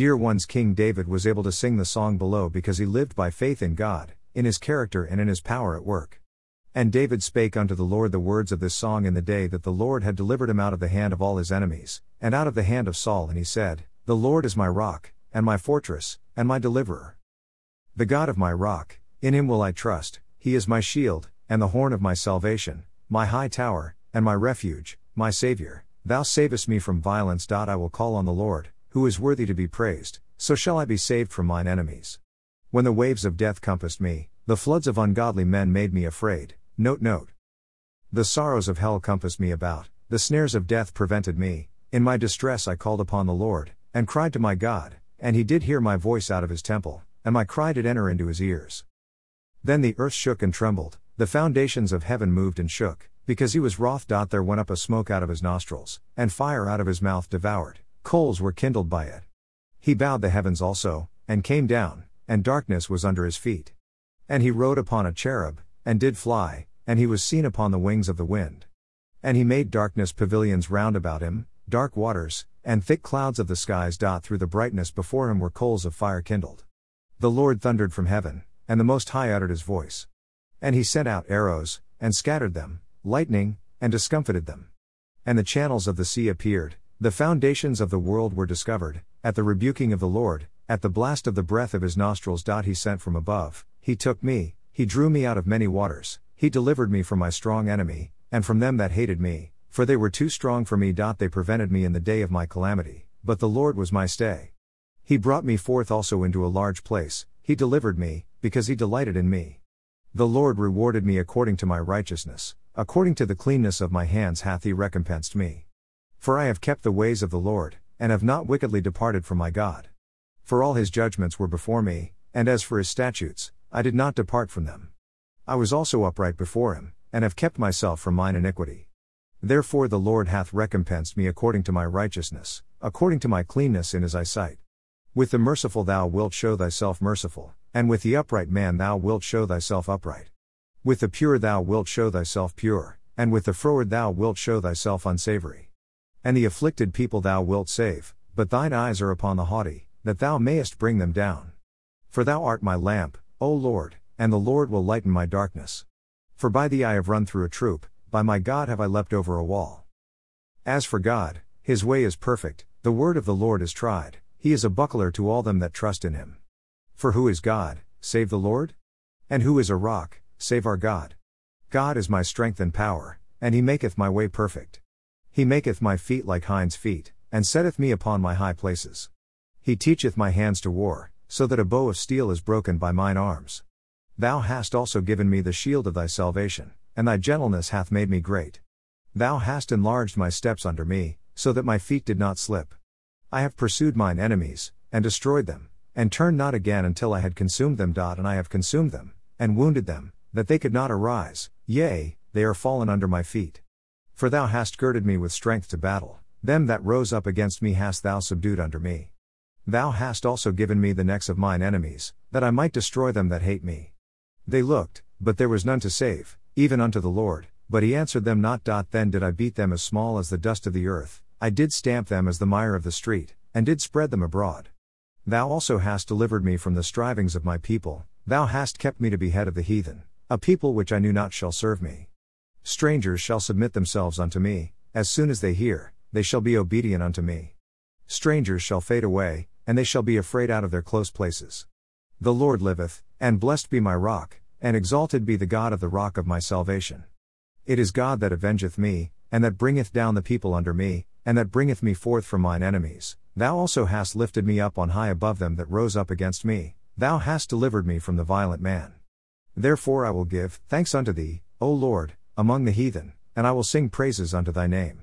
Dear ones, King David was able to sing the song below because he lived by faith in God, in his character and in his power at work. And David spake unto the Lord the words of this song in the day that the Lord had delivered him out of the hand of all his enemies, and out of the hand of Saul, and he said, The Lord is my rock, and my fortress, and my deliverer. The God of my rock, in him will I trust, he is my shield, and the horn of my salvation, my high tower, and my refuge, my Saviour. Thou savest me from violence. I will call on the Lord, who is worthy to be praised, so shall I be saved from mine enemies. When the waves of death compassed me, the floods of ungodly men made me afraid. Note, note. The sorrows of hell compassed me about, the snares of death prevented me. In my distress I called upon the Lord, and cried to my God, and he did hear my voice out of his temple, and my cry did enter into his ears. Then the earth shook and trembled, the foundations of heaven moved and shook, because he was wroth. There went up a smoke out of his nostrils, and fire out of his mouth devoured, coals were kindled by it. He bowed the heavens also, and came down, and darkness was under his feet. And he rode upon a cherub, and did fly, and he was seen upon the wings of the wind. And he made darkness pavilions round about him, dark waters, and thick clouds of the skies. Dot Through the brightness before him were coals of fire kindled. The Lord thundered from heaven, and the Most High uttered his voice. And he sent out arrows, and scattered them, lightning, and discomfited them. And the channels of the sea appeared, the foundations of the world were discovered, at the rebuking of the Lord, at the blast of the breath of his nostrils. He sent from above, he took me, he drew me out of many waters, he delivered me from my strong enemy, and from them that hated me, for they were too strong for me. They prevented me in the day of my calamity, but the Lord was my stay. He brought me forth also into a large place, he delivered me, because he delighted in me. The Lord rewarded me according to my righteousness, according to the cleanness of my hands hath he recompensed me. For I have kept the ways of the Lord, and have not wickedly departed from my God. For all his judgments were before me, and as for his statutes, I did not depart from them. I was also upright before him, and have kept myself from mine iniquity. Therefore the Lord hath recompensed me according to my righteousness, according to my cleanness in his eyesight. With the merciful thou wilt show thyself merciful, and with the upright man thou wilt show thyself upright. With the pure thou wilt show thyself pure, and with the froward thou wilt show thyself unsavory. And the afflicted people thou wilt save, but thine eyes are upon the haughty, that thou mayest bring them down. For thou art my lamp, O Lord, and the Lord will lighten my darkness. For by thee I have run through a troop, by my God have I leapt over a wall. As for God, his way is perfect, the word of the Lord is tried. He is a buckler to all them that trust in him. For who is God, save the Lord? And who is a rock, save our God? God is my strength and power, and he maketh my way perfect. He maketh my feet like hinds' feet, and setteth me upon my high places. He teacheth my hands to war, so that a bow of steel is broken by mine arms. Thou hast also given me the shield of thy salvation, and thy gentleness hath made me great. Thou hast enlarged my steps under me, so that my feet did not slip. I have pursued mine enemies, and destroyed them, and turned not again until I had consumed them. And I have consumed them, and wounded them, that they could not arise, yea, they are fallen under my feet. For thou hast girded me with strength to battle, them that rose up against me hast thou subdued under me. Thou hast also given me the necks of mine enemies, that I might destroy them that hate me. They looked, but there was none to save, even unto the Lord, but he answered them not. Then did I beat them as small as the dust of the earth, I did stamp them as the mire of the street, and did spread them abroad. Thou also hast delivered me from the strivings of my people, thou hast kept me to be head of the heathen, a people which I knew not shall serve me. Strangers shall submit themselves unto me, as soon as they hear, they shall be obedient unto me. Strangers shall fade away, and they shall be afraid out of their close places. The Lord liveth, and blessed be my rock, and exalted be the God of the rock of my salvation. It is God that avengeth me, and that bringeth down the people under me, and that bringeth me forth from mine enemies. Thou also hast lifted me up on high above them that rose up against me, thou hast delivered me from the violent man. Therefore I will give thanks unto thee, O Lord, among the heathen, and I will sing praises unto thy name.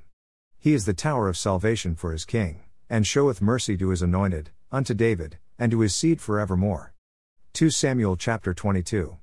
He is the tower of salvation for his king, and showeth mercy to his anointed, unto David, and to his seed forevermore. 2 Samuel chapter 22.